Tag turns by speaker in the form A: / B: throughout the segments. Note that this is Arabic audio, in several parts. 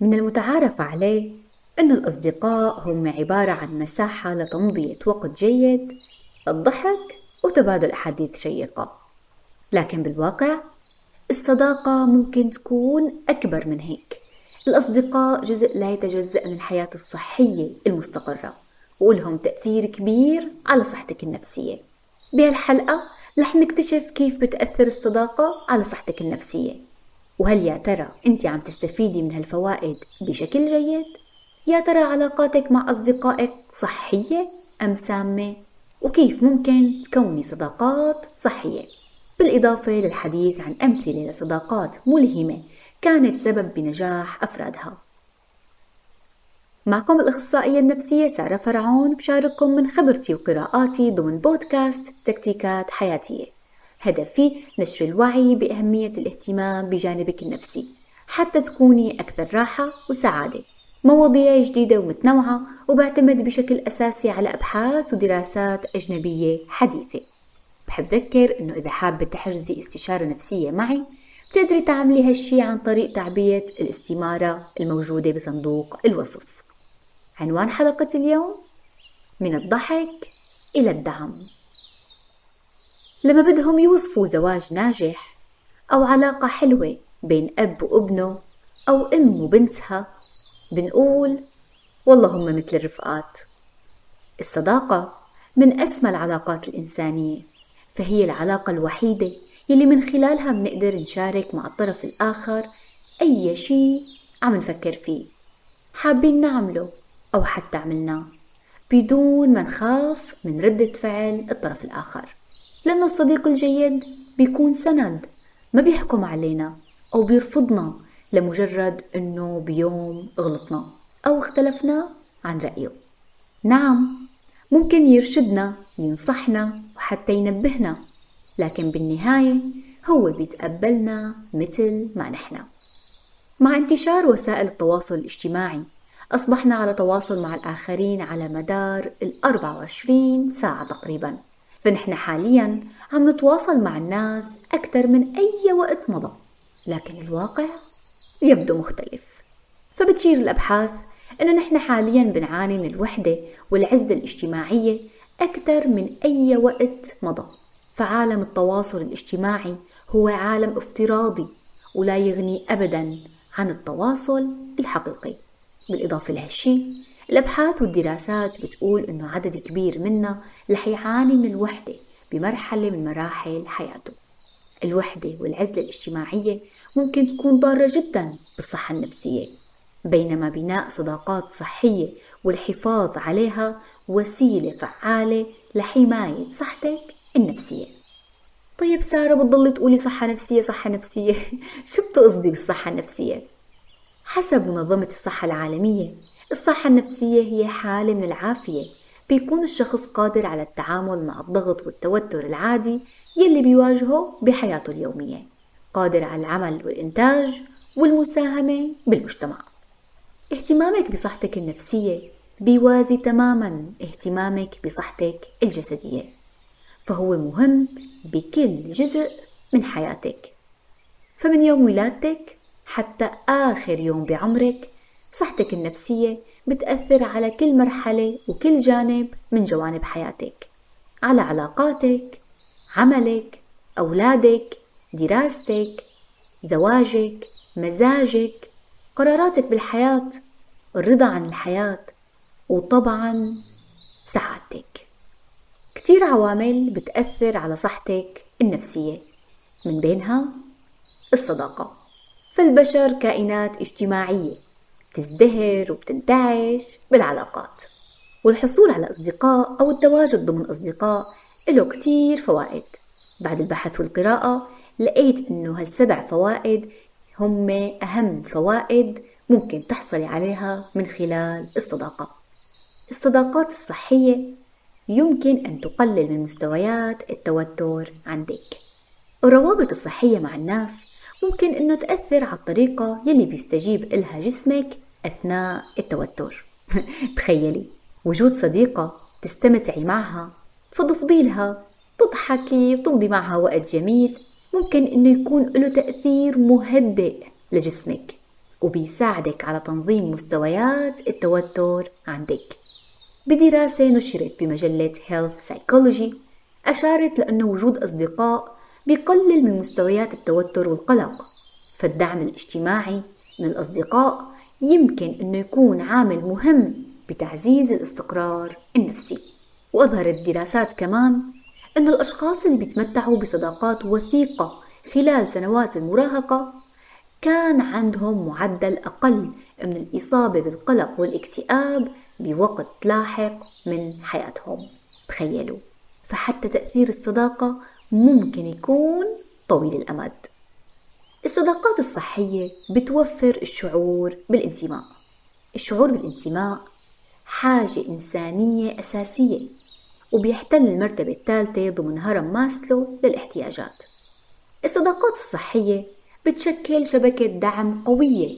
A: من المتعارف عليه أن الأصدقاء هم عبارة عن مساحة لتمضية وقت جيد الضحك وتبادل أحاديث شيقة. لكن بالواقع الصداقة ممكن تكون أكبر من هيك. الأصدقاء جزء لا يتجزأ من الحياة الصحية المستقرة ولهم تأثير كبير على صحتك النفسية. بهالحلقة رح نكتشف كيف بتأثر الصداقة على صحتك النفسية. وهل يا ترى أنت عم تستفيدي من هالفوائد بشكل جيد؟ يا ترى علاقاتك مع أصدقائك صحية أم سامة؟ وكيف ممكن تكوني صداقات صحية؟ بالإضافة للحديث عن أمثلة لصداقات ملهمة كانت سبب بنجاح أفرادها معكم الأخصائية النفسية سارة فرعون بشارككم من خبرتي وقراءاتي ضمن بودكاست تكتيكات حياتية هدفي نشر الوعي بأهمية الاهتمام بجانبك النفسي حتى تكوني أكثر راحة وسعادة. مواضيع جديدة ومتنوعة وبعتمد بشكل أساسي على أبحاث ودراسات أجنبية حديثة. بحب ذكر إنه إذا حابة تحجزي استشارة نفسية معي بتقدري تعملي هالشي عن طريق تعبية الاستمارة الموجودة بصندوق الوصف. عنوان حلقة اليوم من الضحك إلى الدعم. لما بدهم يوصفوا زواج ناجح أو علاقة حلوة بين أب وابنه أو أم وبنتها بنقول والله هم مثل الرفقات الصداقة من أسمى العلاقات الإنسانية فهي العلاقة الوحيدة يلي من خلالها بنقدر نشارك مع الطرف الآخر أي شيء عم نفكر فيه حابين نعمله أو حتى عملناه بدون ما نخاف من ردة فعل الطرف الآخر. لأنه الصديق الجيد بيكون سند ما بيحكم علينا أو بيرفضنا لمجرد أنه بيوم غلطنا أو اختلفنا عن رأيه. نعم ممكن يرشدنا ينصحنا وحتى ينبهنا لكن بالنهاية هو بيتقبلنا مثل ما نحن. مع انتشار وسائل التواصل الاجتماعي أصبحنا على تواصل مع الآخرين على مدار ال 24 ساعة تقريبا. فنحن حاليا عم نتواصل مع الناس أكثر من أي وقت مضى لكن الواقع يبدو مختلف. فبتشير الأبحاث أنه نحن حاليا بنعاني من الوحدة والعزلة الاجتماعية أكثر من أي وقت مضى. فعالم التواصل الاجتماعي هو عالم افتراضي ولا يغني أبدا عن التواصل الحقيقي. بالإضافة لهالشي الأبحاث والدراسات بتقول إنه عدد كبير منا رح يعاني من الوحدة بمرحلة من مراحل حياته. الوحدة والعزلة الاجتماعية ممكن تكون ضارة جدا بالصحة النفسية بينما بناء صداقات صحية والحفاظ عليها وسيلة فعالة لحماية صحتك النفسية. طيب سارة بتضلي تقولي صحة نفسية صحة نفسية؟ شو بتقصدي بالصحة النفسية؟ حسب منظمة الصحة العالمية الصحة النفسية هي حالة من العافية. بيكون الشخص قادر على التعامل مع الضغط والتوتر العادي يلي بيواجهه بحياته اليومية. قادر على العمل والإنتاج والمساهمة بالمجتمع. اهتمامك بصحتك النفسية بيوازي تماما اهتمامك بصحتك الجسدية. فهو مهم بكل جزء من حياتك. فمن يوم ولادتك حتى آخر يوم بعمرك صحتك النفسية بتأثر على كل مرحلة وكل جانب من جوانب حياتك على علاقاتك عملك أولادك دراستك زواجك مزاجك قراراتك بالحياة الرضا عن الحياة وطبعا سعادتك. كتير عوامل بتأثر على صحتك النفسية من بينها الصداقة. فالبشر كائنات اجتماعية بتزدهر وبتنتعش بالعلاقات. والحصول على أصدقاء أو التواجد ضمن أصدقاء له كتير فوائد. بعد البحث والقراءة لقيت إنه هالسبع فوائد هم أهم فوائد ممكن تحصلي عليها من خلال الصداقة. الصداقات الصحية يمكن أن تقلل من مستويات التوتر عندك. الروابط الصحية مع الناس ممكن أنه تأثر على الطريقة يلي بيستجيب إلها جسمك أثناء التوتر. تخيلي وجود صديقة تستمتعي معها تفضفضي لها تضحكي تمضي معها وقت جميل ممكن إنه يكون له تأثير مهدئ لجسمك وبيساعدك على تنظيم مستويات التوتر عندك. بدراسة نشرت بمجلة Health Psychology أشارت لأن وجود أصدقاء بيقلل من مستويات التوتر والقلق فالدعم الاجتماعي من الأصدقاء يمكن أنه يكون عامل مهم بتعزيز الاستقرار النفسي. وأظهرت دراسات كمان أن الأشخاص اللي بيتمتعوا بصداقات وثيقة خلال سنوات المراهقة كان عندهم معدل أقل من الإصابة بالقلق والاكتئاب بوقت لاحق من حياتهم. تخيلوا. فحتى تأثير الصداقة ممكن يكون طويل الأمد. الصداقات الصحية بتوفر الشعور بالانتماء. الشعور بالانتماء حاجة إنسانية أساسية وبيحتل المرتبة الثالثة ضمن هرم ماسلو للاحتياجات. الصداقات الصحية بتشكل شبكة دعم قوية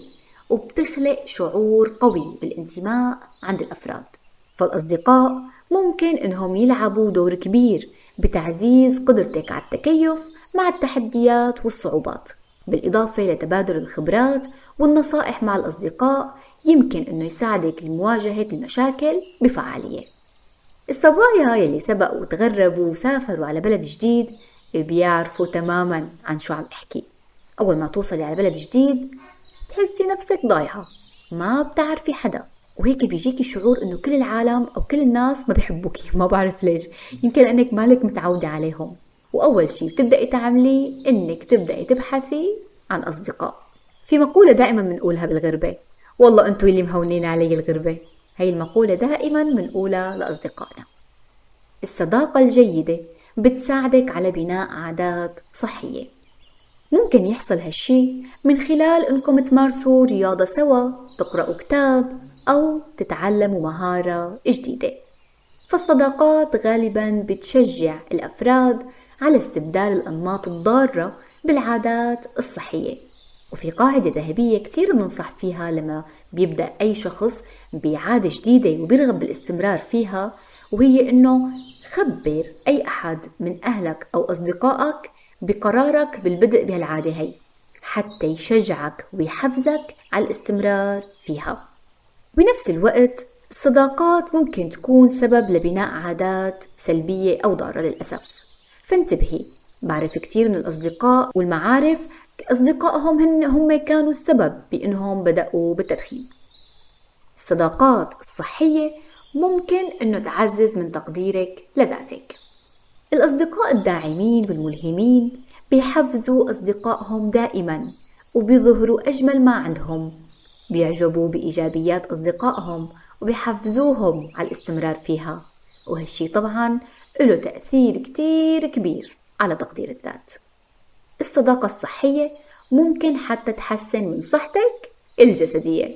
A: وبتخلق شعور قوي بالانتماء عند الأفراد. فالأصدقاء ممكن إنهم يلعبوا دور كبير بتعزيز قدرتك على التكيف مع التحديات والصعوبات. بالإضافة لتبادل الخبرات والنصائح مع الأصدقاء يمكن أنه يساعدك لمواجهة المشاكل بفعالية. الصبايا يلي سبقوا وتغربوا وسافروا على بلد جديد بيعرفوا تماما عن شو عم أحكي. أول ما توصلي على بلد جديد تحسي نفسك ضايعة ما بتعرفي حدا. وهيك بيجيكي شعور إنه كل العالم أو كل الناس ما بيحبوكي. ما بعرف ليش. يمكن لأنك مالك متعودة عليهم. وأول شيء بتبدأي تعمليه إنك تبدأي تبحثي عن أصدقاء. في مقولة دائما بنقولها بالغربة والله انتو اللي مهونين علي الغربة. هي المقولة دائما بنقولها لأصدقائنا. الصداقة الجيدة بتساعدك على بناء عادات صحية. ممكن يحصل هالشي من خلال إنكم تمارسوا رياضة سوا تقرأوا كتاب أو تتعلموا مهارة جديدة. فالصداقات غالبا بتشجع الأفراد على استبدال الأنماط الضارة بالعادات الصحية. وفي قاعدة ذهبية كتير بننصح فيها لما بيبدأ أي شخص بعادة جديدة وبيرغب بالاستمرار فيها وهي إنه خبر أي أحد من أهلك أو أصدقائك بقرارك بالبدء بهالعادة هي حتى يشجعك ويحفزك على الاستمرار فيها. بنفس الوقت الصداقات ممكن تكون سبب لبناء عادات سلبية أو ضارة للأسف. فانتبهي. بعرف كتير من الأصدقاء والمعارف أصدقائهم هن هم كانوا السبب بأنهم بدأوا بالتدخين. الصداقات الصحية ممكن أنه تعزز من تقديرك لذاتك. الأصدقاء الداعمين والملهمين بيحفزوا أصدقائهم دائما وبيظهروا أجمل ما عندهم. بيعجبوا بإيجابيات أصدقائهم وبيحفزوهم على الاستمرار فيها. وهالشي طبعا له تأثير كتير كبير على تقدير الذات. الصداقة الصحية ممكن حتى تحسن من صحتك الجسدية.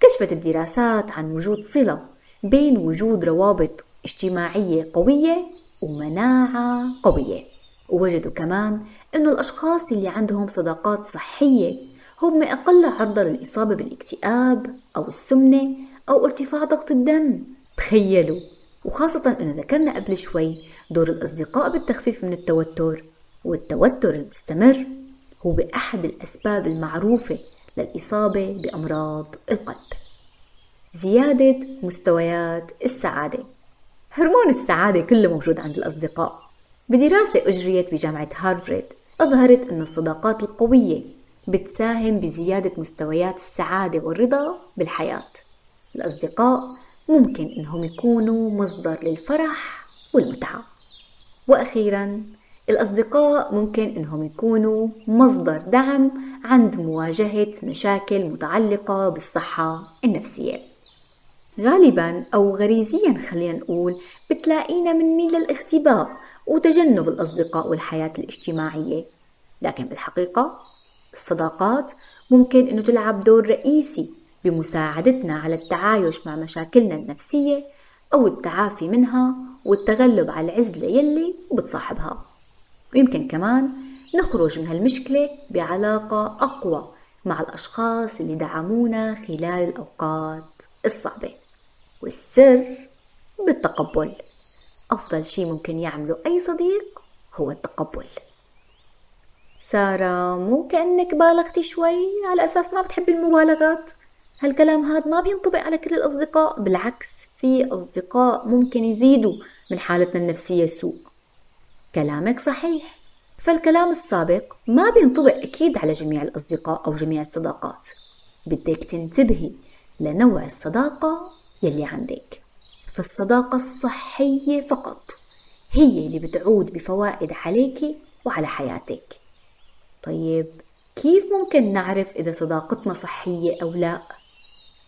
A: كشفت الدراسات عن وجود صلة بين وجود روابط اجتماعية قوية ومناعة قوية. ووجدوا كمان أنه الأشخاص اللي عندهم صداقات صحية هم أقل عرضة للإصابة بالاكتئاب أو السمنة أو ارتفاع ضغط الدم. تخيلوا وخاصة أنه ذكرنا قبل شوي دور الأصدقاء بالتخفيف من التوتر والتوتر المستمر هو أحد الأسباب المعروفة للإصابة بأمراض القلب. زيادة مستويات السعادة. هرمون السعادة كله موجود عند الأصدقاء. بدراسة أجريت بجامعة هارفرد أظهرت أن الصداقات القوية بتساهم بزيادة مستويات السعادة والرضا بالحياة. الأصدقاء ممكن أنهم يكونوا مصدر للفرح والمتعة. وأخيرا الأصدقاء ممكن أنهم يكونوا مصدر دعم عند مواجهة مشاكل متعلقة بالصحة النفسية. غالبا أو غريزيا خلينا نقول بتلاقينا بنميل للاختباء وتجنب الأصدقاء والحياة الاجتماعية. لكن بالحقيقة الصداقات ممكن أنه تلعب دور رئيسي بمساعدتنا على التعايش مع مشاكلنا النفسية أو التعافي منها والتغلب على العزلة يلي بتصاحبها. ويمكن كمان نخرج من هالمشكلة بعلاقة أقوى مع الأشخاص اللي دعمونا خلال الأوقات الصعبة. والسر بالتقبل. أفضل شي ممكن يعمله أي صديق هو التقبل. سارة مو كأنك بالغتي شوي؟ على أساس ما بتحبي المبالغات. هالكلام هذا ما بينطبق على كل الأصدقاء بالعكس في أصدقاء ممكن يزيدوا من حالتنا النفسية سوء. كلامك صحيح. فالكلام السابق ما بينطبق أكيد على جميع الأصدقاء أو جميع الصداقات. بدك تنتبهي لنوع الصداقة يلي عندك. فالصداقة الصحية فقط. هي اللي بتعود بفوائد عليك وعلى حياتك. طيب كيف ممكن نعرف إذا صداقتنا صحية أو لا؟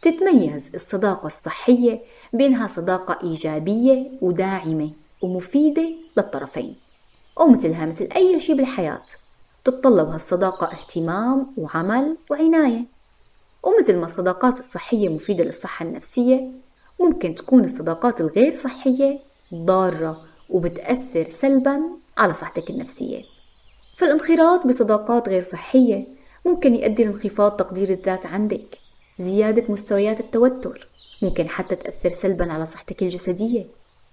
A: تتميز الصداقة الصحية بأنها صداقة إيجابية وداعمة ومفيدة للطرفين. ومثلها مثل أي شيء بالحياة تتطلب هالصداقة اهتمام وعمل وعناية. ومثل ما الصداقات الصحية مفيدة للصحة النفسية ممكن تكون الصداقات الغير صحية ضارة وبتأثر سلبا على صحتك النفسية. فالانخراط بصداقات غير صحية ممكن يؤدي لانخفاض تقدير الذات عندك. زيادة مستويات التوتر. ممكن حتى تأثر سلبا على صحتك الجسدية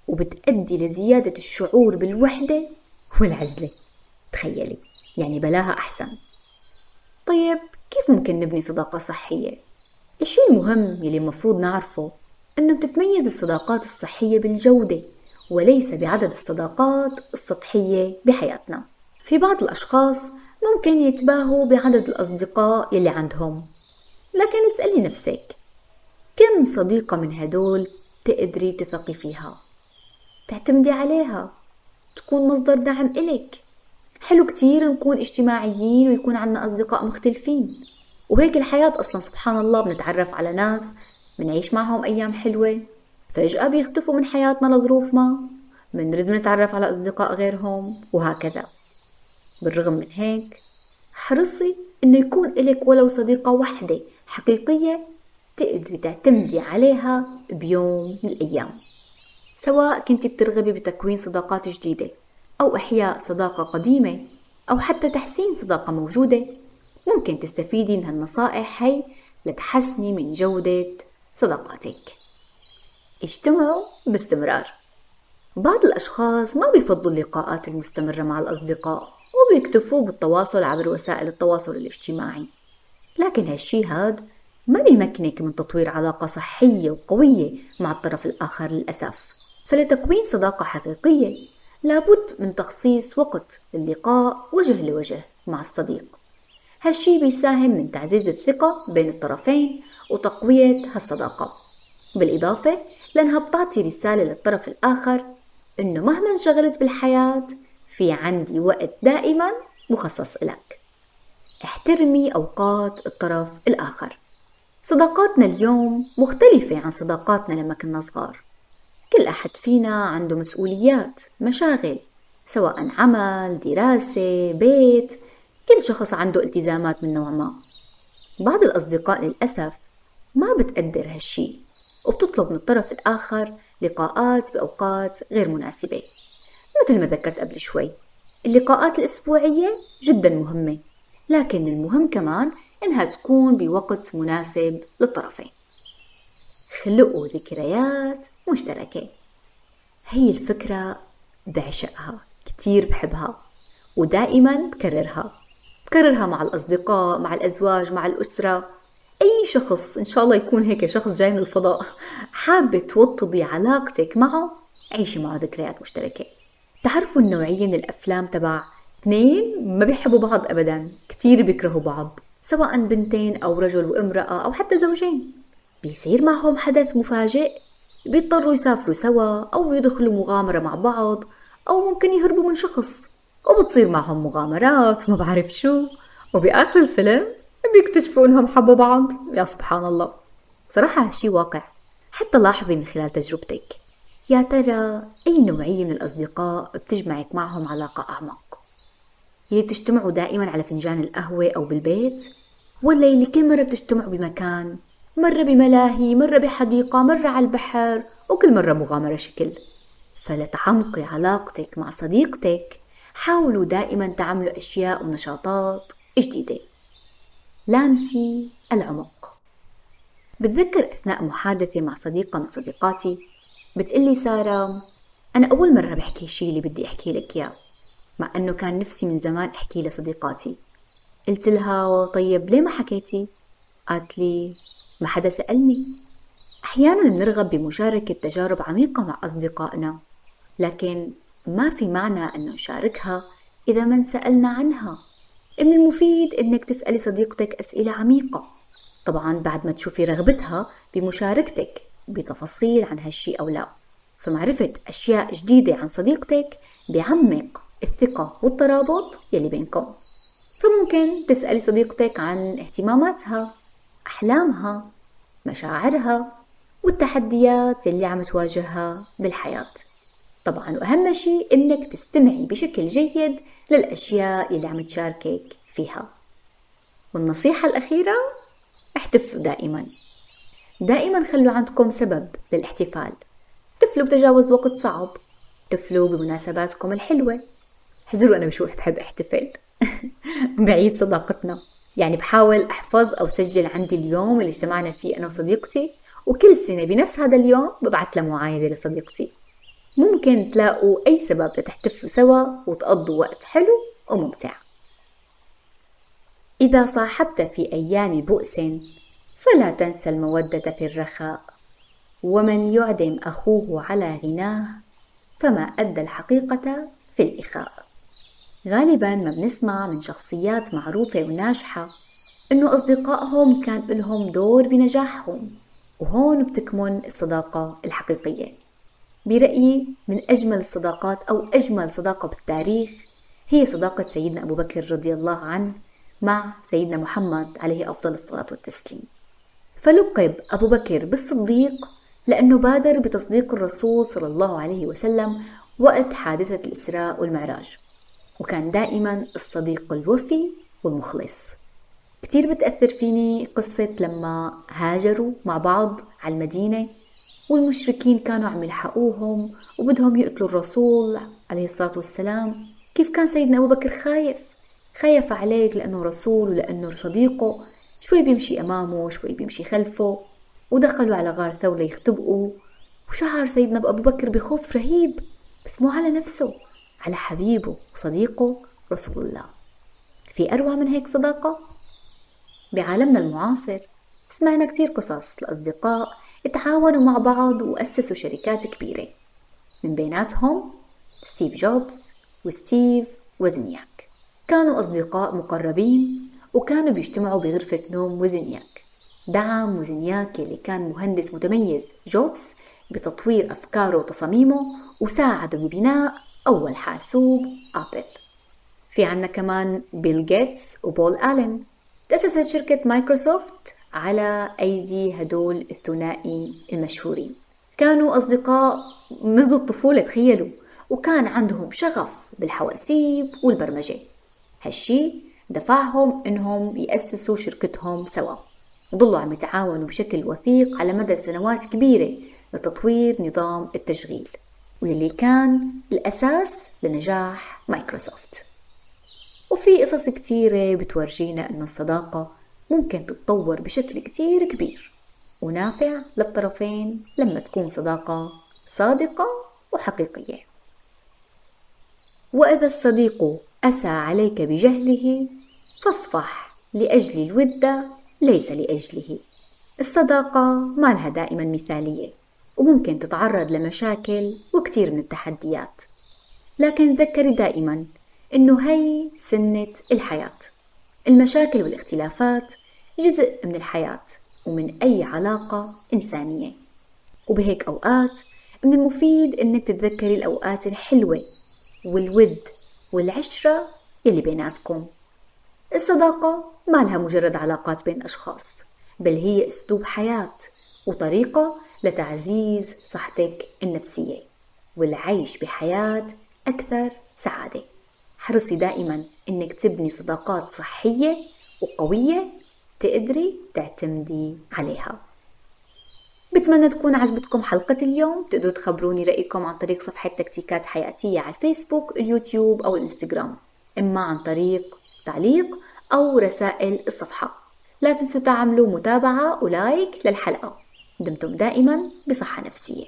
A: وبتأدي لزيادة الشعور بالوحدة والعزلة. تخيلي يعني بلاها أحسن. طيب كيف ممكن نبني صداقة صحية؟ الشيء المهم يلي المفروض نعرفه أنه بتتميز الصداقات الصحية بالجودة وليس بعدد الصداقات السطحية بحياتنا. في بعض الأشخاص ممكن يتباهوا بعدد الأصدقاء يلي عندهم. لكن اسألي نفسك كم صديقة من هدول تقدري تثقي فيها؟ تعتمدي عليها تكون مصدر دعم إلك. حلو كتير نكون اجتماعيين ويكون عنا أصدقاء مختلفين. وهيك الحياة أصلا سبحان الله بنتعرف على ناس بنعيش معهم أيام حلوة. فجأة بيختفوا من حياتنا لظروف ما بنرد نتعرف على أصدقاء غيرهم وهكذا. بالرغم من هيك حرصي إنه يكون إلك ولو صديقة واحدة حقيقية تقدري تعتمدي عليها بيوم من الأيام سواء كنت بترغبي بتكوين صداقات جديدة أو إحياء صداقة قديمة أو حتى تحسين صداقة موجودة ممكن تستفيدي من هالنصائح هي لتحسني من جودة صداقاتك. اجتمعوا باستمرار. بعض الأشخاص ما بيفضلوا اللقاءات المستمرة مع الأصدقاء وبيكتفوا بالتواصل عبر وسائل التواصل الاجتماعي. لكن هالشي هاد ما بيمكنك من تطوير علاقة صحية وقوية مع الطرف الآخر للأسف. فلتكوين صداقة حقيقية لابد من تخصيص وقت للقاء وجه لوجه مع الصديق. هالشي بيساهم من تعزيز الثقة بين الطرفين وتقوية هالصداقة. بالإضافة لأنها بتعطي رسالة للطرف الآخر إنه مهما انشغلت بالحياة في عندي وقت دائما مخصص لك احترمي أوقات الطرف الآخر. صداقاتنا اليوم مختلفة عن صداقاتنا لما كنا صغار. كل أحد فينا عنده مسؤوليات مشاغل سواء عمل دراسة بيت. كل شخص عنده التزامات من نوع ما. بعض الأصدقاء للأسف ما بتقدر هالشي وبتطلب من الطرف الآخر لقاءات بأوقات غير مناسبة. مثل ما ذكرت قبل شوي اللقاءات الأسبوعية جدا مهمة. لكن المهم كمان إنها تكون بوقت مناسب للطرفين. خلقوا ذكريات مشتركة. هي الفكرة بعشقها كتير بحبها ودائما بكررها. بكررها مع الأصدقاء مع الأزواج مع الأسرة. أي شخص إن شاء الله يكون هيك شخص جاي من الفضاء حابة توطدي علاقتك معه عيشي معه ذكريات مشتركة. تعرفوا النوعية من الأفلام تبع اثنين ما بيحبوا بعض أبدا كتير بيكرهوا بعض سواء بنتين أو رجل وامرأة أو حتى زوجين. بيصير معهم حدث مفاجئ بيضطروا يسافروا سوا أو يدخلوا مغامرة مع بعض أو ممكن يهربوا من شخص. وبتصير معهم مغامرات وما بعرف شو. وبآخر الفيلم بيكتشفوا إنهم حبوا بعض. يا سبحان الله. بصراحة هالشي واقع. حتى لاحظي من خلال تجربتك. يا ترى أي نوعية من الأصدقاء بتجمعك معهم علاقة أعمق؟ يلي تجتمعوا دائما على فنجان القهوة أو بالبيت؟ ولا يلي كل مرة بتجتمعوا بمكان مرة بملاهي مرة بحديقة مرة على البحر وكل مرة مغامرة شكل. فلتعمقي علاقتك مع صديقتك حاولوا دائما تعملوا أشياء ونشاطات جديدة. لامسي العمق. بتذكر أثناء محادثة مع صديقة من صديقاتي بتقلي سارة أنا أول مرة بحكي الشي اللي بدي أحكي لك إياه. مع أنه كان نفسي من زمان أحكي لصديقاتي. قلت لها طيب ليه ما حكيتي؟ قالت لي ما حدا سألني. أحيانا بنرغب بمشاركة تجارب عميقة مع أصدقائنا لكن ما في معنى أن نشاركها إذا ما سألنا عنها. من المفيد أنك تسألي صديقتك أسئلة عميقة. طبعا بعد ما تشوفي رغبتها بمشاركتك بتفاصيل عن هالشي أو لا. فمعرفة أشياء جديدة عن صديقتك بيعمق الثقة والترابط يلي بينكم. فممكن تسألي صديقتك عن اهتماماتها أحلامها مشاعرها والتحديات اللي عم تواجهها بالحياة. طبعا وأهم شيء إنك تستمعي بشكل جيد للأشياء اللي عم تشاركك فيها. والنصيحة الأخيرة احتفلوا دائما. دائما خلوا عندكم سبب للاحتفال. احتفلوا بتجاوز وقت صعب. احتفلوا بمناسباتكم الحلوة. حزروا أنا بشو بحب أحتفل. بعيد صداقتنا. يعني بحاول أحفظ أو سجل عندي اليوم اللي اجتمعنا فيه أنا وصديقتي وكل سنة بنفس هذا اليوم ببعث لها معايدة لصديقتي. ممكن تلاقوا أي سبب لتحتفلوا سوا وتقضوا وقت حلو وممتع. إذا صاحبت في أيام بؤس فلا تنسى المودة في الرخاء. ومن يعدم أخوه على غناه فما أدى الحقيقة في الإخاء. غالبا ما بنسمع من شخصيات معروفة وناجحة إنه أصدقائهم كان لهم دور بنجاحهم وهون بتكمن الصداقة الحقيقية. برأيي من أجمل الصداقات أو أجمل صداقة بالتاريخ هي صداقة سيدنا أبو بكر رضي الله عنه مع سيدنا محمد عليه أفضل الصلاة والتسليم. فلقب أبو بكر بالصديق لأنه بادر بتصديق الرسول صلى الله عليه وسلم وقت حادثة الإسراء والمعراج. وكان دائما الصديق الوفي والمخلص. كتير بتأثر فيني قصة لما هاجروا مع بعض على المدينة والمشركين كانوا عم يلحقوهم وبدهم يقتلوا الرسول عليه الصلاة والسلام. كيف كان سيدنا أبو بكر خايف؟ خايف عليك لأنه رسول ولأنه صديقه. شوي بيمشي أمامه شوي بيمشي خلفه. ودخلوا على غار ثور ليختبئوا وشعر سيدنا أبو بكر بخوف رهيب بس مو على نفسه. على حبيبه وصديقه رسول الله. في أروع من هيك صداقة؟ بعالمنا المعاصر سمعنا كتير قصص لأصدقاء تعاونوا مع بعض وأسسوا شركات كبيرة. من بيناتهم ستيف جوبز وستيف وزنياك. كانوا أصدقاء مقربين وكانوا بيجتمعوا بغرفة نوم وزنياك. دعم وزنياك اللي كان مهندس متميز جوبز بتطوير أفكاره وتصاميمه وساعده ببناء أول حاسوب Apple. في عنا كمان بيل جيتس وبول آلين. تأسست شركة مايكروسوفت على أيدي هدول الثنائي المشهورين. كانوا أصدقاء منذ الطفولة تخيلوا. وكان عندهم شغف بالحواسيب والبرمجة. هالشي دفعهم إنهم يأسسوا شركتهم سوا. وظلوا عم يتعاونوا بشكل وثيق على مدى سنوات كبيرة لتطوير نظام التشغيل. واللي كان الأساس لنجاح مايكروسوفت. وفي قصص كتيرة بتورجينا أن الصداقة ممكن تتطور بشكل كتير كبير. ونافع للطرفين لما تكون صداقة صادقة وحقيقية. وإذا الصديق أسى عليك بجهله فاصفح لأجل الود ليس لأجله. الصداقة ما لها دائما مثالية. وممكن تتعرض لمشاكل وكتير من التحديات. لكن تذكري دائما إنه هي سنة الحياة. المشاكل والاختلافات جزء من الحياة ومن أي علاقة إنسانية. وبهيك أوقات من المفيد إنك تتذكري الأوقات الحلوة والود والعشرة يلي بيناتكم. الصداقة ما لها مجرد علاقات بين أشخاص بل هي أسلوب حياة وطريقة لتعزيز صحتك النفسية والعيش بحياة أكثر سعادة. حرصي دائما إنك تبني صداقات صحية وقوية تقدري تعتمدي عليها. بتمنى تكون عجبتكم حلقة اليوم. تقدروا تخبروني رأيكم عن طريق صفحة تكتيكات حياتية على الفيسبوك اليوتيوب أو الإنستغرام إما عن طريق تعليق أو رسائل الصفحة. لا تنسوا تعملوا متابعة ولايك للحلقة. دمتم دائما بصحة نفسية.